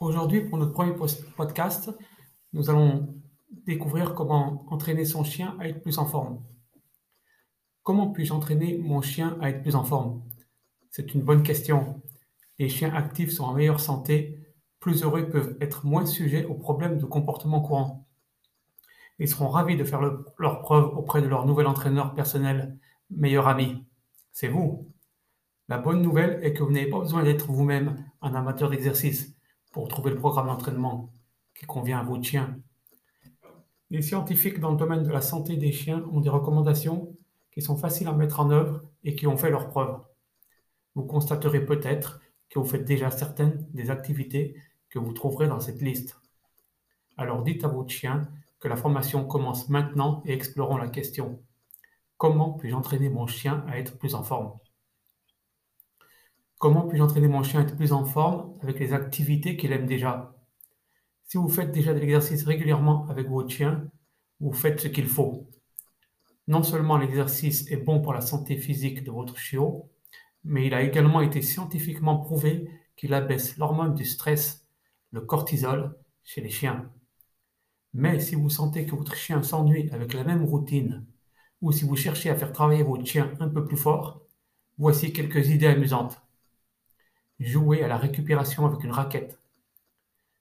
Aujourd'hui, pour notre premier podcast, nous allons découvrir comment entraîner son chien à être plus en forme. Comment puis-je entraîner mon chien à être plus en forme? C'est une bonne question. Les chiens actifs sont en meilleure santé, plus heureux peuvent être moins sujets aux problèmes de comportement courant. Ils seront ravis de faire leur preuve auprès de leur nouvel entraîneur personnel, meilleur ami. C'est vous. La bonne nouvelle est que vous n'avez pas besoin d'être vous-même un amateur d'exercice pour trouver le programme d'entraînement qui convient à votre chien. Les scientifiques dans le domaine de la santé des chiens ont des recommandations qui sont faciles à mettre en œuvre et qui ont fait leurs preuves. Vous constaterez peut-être que vous faites déjà certaines des activités que vous trouverez dans cette liste. Alors dites à votre chien que la formation commence maintenant et explorons la question. Comment puis-je entraîner mon chien à être plus en forme? Comment puis-je entraîner mon chien à être plus en forme avec les activités qu'il aime déjà? Si vous faites déjà de l'exercice régulièrement avec votre chien, vous faites ce qu'il faut. Non seulement l'exercice est bon pour la santé physique de votre chiot, mais il a également été scientifiquement prouvé qu'il abaisse l'hormone du stress, le cortisol, chez les chiens. Mais si vous sentez que votre chien s'ennuie avec la même routine, ou si vous cherchez à faire travailler votre chien un peu plus fort, voici quelques idées amusantes. Jouer à la récupération avec une raquette.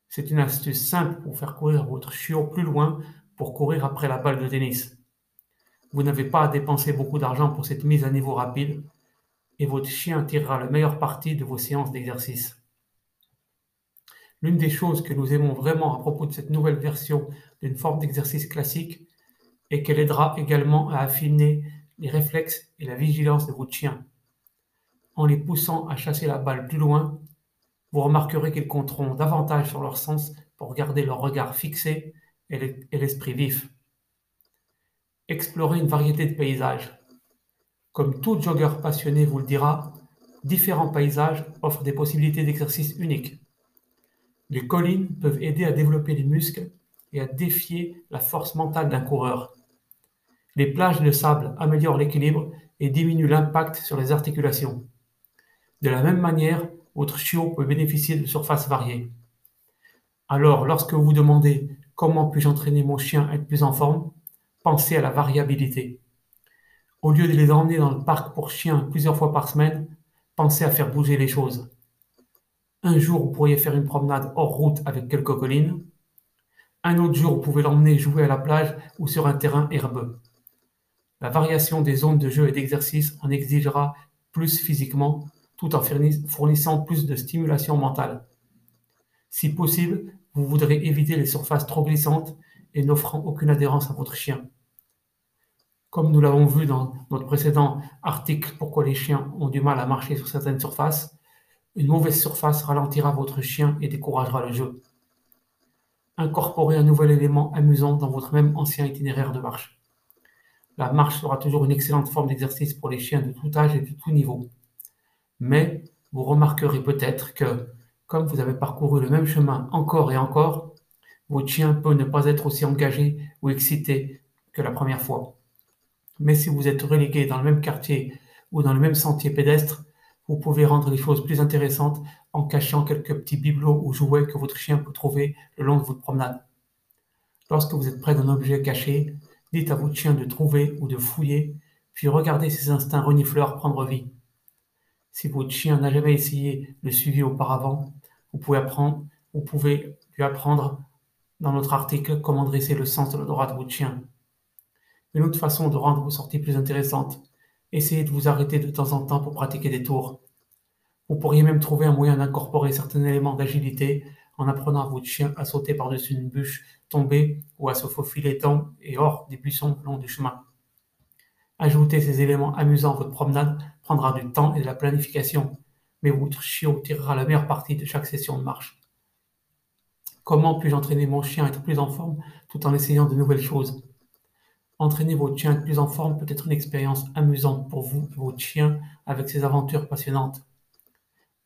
C'est une astuce simple pour faire courir votre chiot plus loin pour courir après la balle de tennis. Vous n'avez pas à dépenser beaucoup d'argent pour cette mise à niveau rapide et votre chien tirera le meilleur parti de vos séances d'exercice. L'une des choses que nous aimons vraiment à propos de cette nouvelle version d'une forme d'exercice classique est qu'elle aidera également à affiner les réflexes et la vigilance de votre chien en les poussant à chasser la balle plus loin, vous remarquerez qu'ils compteront davantage sur leur sens pour garder leur regard fixé et l'esprit vif. Explorez une variété de paysages. Comme tout jogger passionné vous le dira, différents paysages offrent des possibilités d'exercice uniques. Les collines peuvent aider à développer les muscles et à défier la force mentale d'un coureur. Les plages de sable améliorent l'équilibre et diminuent l'impact sur les articulations. De la même manière, votre chiot peut bénéficier de surfaces variées. Alors, lorsque vous vous demandez comment puis-je entraîner mon chien à être plus en forme, pensez à la variabilité. Au lieu de les emmener dans le parc pour chiens plusieurs fois par semaine, pensez à faire bouger les choses. Un jour, vous pourriez faire une promenade hors route avec quelques collines. Un autre jour, vous pouvez l'emmener jouer à la plage ou sur un terrain herbeux. La variation des zones de jeu et d'exercice en exigera plus physiquement tout en fournissant plus de stimulation mentale. Si possible, vous voudrez éviter les surfaces trop glissantes et n'offrant aucune adhérence à votre chien. Comme nous l'avons vu dans notre précédent article Pourquoi les chiens ont du mal à marcher sur certaines surfaces, une mauvaise surface ralentira votre chien et découragera le jeu. Incorporez un nouvel élément amusant dans votre même ancien itinéraire de marche. La marche sera toujours une excellente forme d'exercice pour les chiens de tout âge et de tout niveau. Mais vous remarquerez peut-être que, comme vous avez parcouru le même chemin encore et encore, votre chien peut ne pas être aussi engagé ou excité que la première fois. Mais si vous êtes relégué dans le même quartier ou dans le même sentier pédestre, vous pouvez rendre les choses plus intéressantes en cachant quelques petits bibelots ou jouets que votre chien peut trouver le long de votre promenade. Lorsque vous êtes près d'un objet caché, dites à votre chien de trouver ou de fouiller, puis regardez ses instincts renifleurs prendre vie. Si votre chien n'a jamais essayé le suivi auparavant, vous pouvez apprendre, vous pouvez lui apprendre dans notre article comment dresser le sens de l'odorat de votre chien. Une autre façon de rendre vos sorties plus intéressantes, essayez de vous arrêter de temps en temps pour pratiquer des tours. Vous pourriez même trouver un moyen d'incorporer certains éléments d'agilité en apprenant à votre chien à sauter par-dessus une bûche tombée ou à se faufiler dans et hors des buissons le long du chemin. Ajouter ces éléments amusants à votre promenade prendra du temps et de la planification, mais votre chiot tirera la meilleure partie de chaque session de marche. Comment puis-je entraîner mon chien à être plus en forme tout en essayant de nouvelles choses? Entraîner votre chien à être plus en forme peut être une expérience amusante pour vous et votre chien avec ses aventures passionnantes.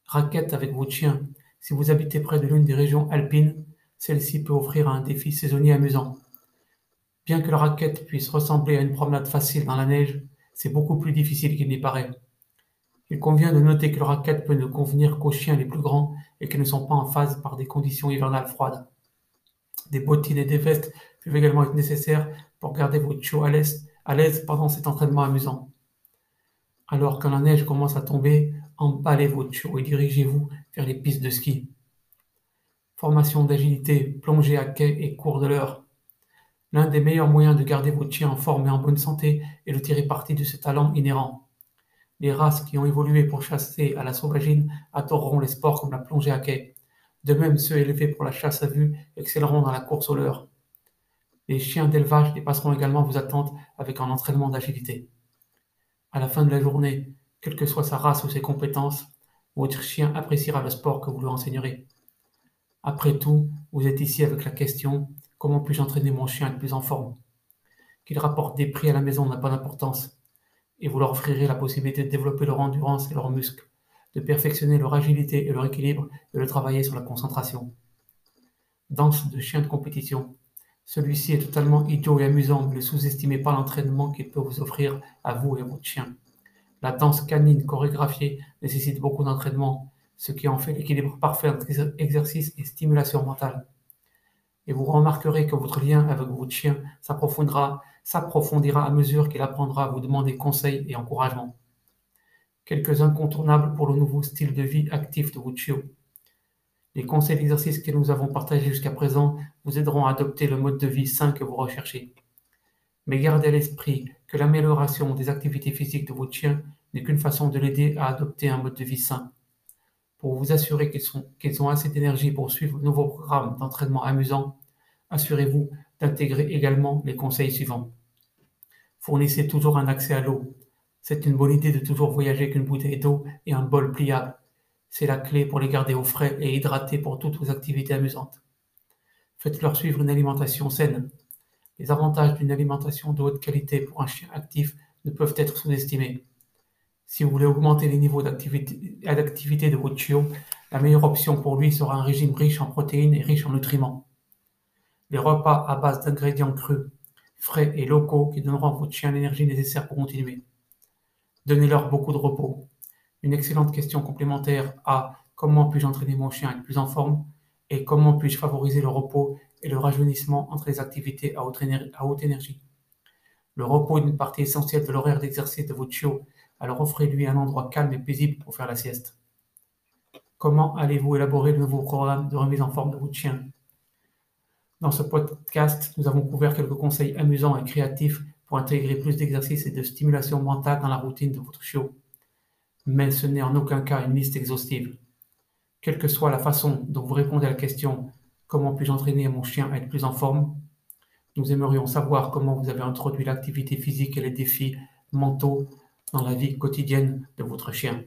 Raquette avec votre chien. Si vous habitez près de l'une des régions alpines, celle-ci peut offrir un défi saisonnier amusant. Bien que la raquette puisse ressembler à une promenade facile dans la neige, c'est beaucoup plus difficile qu'il n'y paraît. Il convient de noter que le raquette peut ne convenir qu'aux chiens les plus grands et qui ne sont pas en phase par des conditions hivernales froides. Des bottines et des vestes peuvent également être nécessaires pour garder votre chiot à l'aise pendant cet entraînement amusant. Alors quand la neige commence à tomber, emballez votre chiot et dirigez-vous vers les pistes de ski. Formation d'agilité, plongée à quai et cours de l'heure. L'un des meilleurs moyens de garder votre chien en forme et en bonne santé est de tirer parti de ce talent inhérent. Les races qui ont évolué pour chasser à la sauvagine adoreront les sports comme la plongée à quai. De même, ceux élevés pour la chasse à vue excelleront dans la course au leurre. Les chiens d'élevage dépasseront également vos attentes avec un entraînement d'agilité. À la fin de la journée, quelle que soit sa race ou ses compétences, votre chien appréciera le sport que vous lui enseignerez. Après tout, vous êtes ici avec la question comment puis-je entraîner mon chien à être plus en forme Qu'il rapporte des prix à la maison n'a pas d'importance et vous leur offrirez la possibilité de développer leur endurance et leurs muscles, de perfectionner leur agilité et leur équilibre et de travailler sur la concentration. Danse de chien de compétition. Celui-ci est totalement idiot et amusant, ne sous-estimez pas l'entraînement qu'il peut vous offrir à vous et à votre chien. La danse canine chorégraphiée nécessite beaucoup d'entraînement, ce qui en fait l'équilibre parfait entre exercice et stimulation mentale. Et vous remarquerez que votre lien avec votre chien s'approfondira à mesure qu'il apprendra à vous demander conseils et encouragement. Quelques incontournables pour le nouveau style de vie actif de votre chiot. Les conseils d'exercice que nous avons partagés jusqu'à présent vous aideront à adopter le mode de vie sain que vous recherchez. Mais gardez à l'esprit que l'amélioration des activités physiques de votre chien n'est qu'une façon de l'aider à adopter un mode de vie sain. Pour vous assurer qu'ils ont assez d'énergie pour suivre le nouveau programme d'entraînement amusant, assurez-vous d'intégrer également les conseils suivants. Fournissez toujours un accès à l'eau. C'est une bonne idée de toujours voyager avec une bouteille d'eau et un bol pliable. C'est la clé pour les garder au frais et hydratés pour toutes vos activités amusantes. Faites-leur suivre une alimentation saine. Les avantages d'une alimentation de haute qualité pour un chien actif ne peuvent être sous-estimés. Si vous voulez augmenter les niveaux d'activité de votre chiot, la meilleure option pour lui sera un régime riche en protéines et riche en nutriments. Les repas à base d'ingrédients crus, frais et locaux qui donneront à votre chien l'énergie nécessaire pour continuer. Donnez-leur beaucoup de repos. Une excellente question complémentaire à comment puis-je entraîner mon chien à être plus en forme? et comment puis-je favoriser le repos et le rajeunissement entre les activités à haute, énergie? Le repos est une partie essentielle de l'horaire d'exercice de votre chiot, alors offrez-lui un endroit calme et paisible pour faire la sieste. Comment allez-vous élaborer le nouveau programme de remise en forme de votre chien dans ce podcast, nous avons couvert quelques conseils amusants et créatifs pour intégrer plus d'exercices et de stimulation mentale dans la routine de votre chiot. Mais ce n'est en aucun cas une liste exhaustive. Quelle que soit la façon dont vous répondez à la question Comment puis-je entraîner mon chien à être plus en forme? Nous aimerions savoir comment vous avez introduit l'activité physique et les défis mentaux dans la vie quotidienne de votre chien.